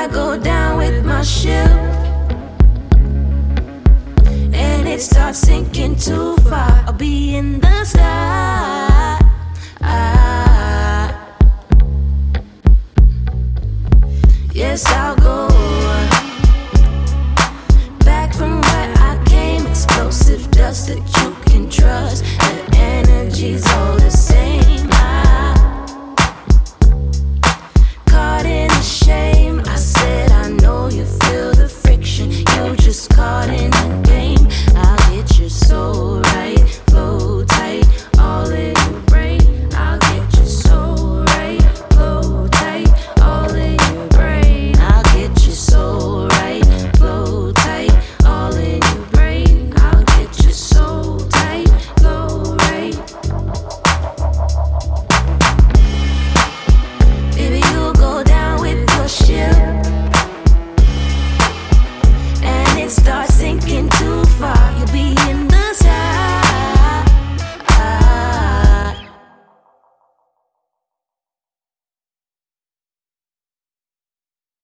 I go down with my ship. And it starts sinking too far. I'll be in the sky. Yes, I'll go back from where I came. Explosive dust that you can trust.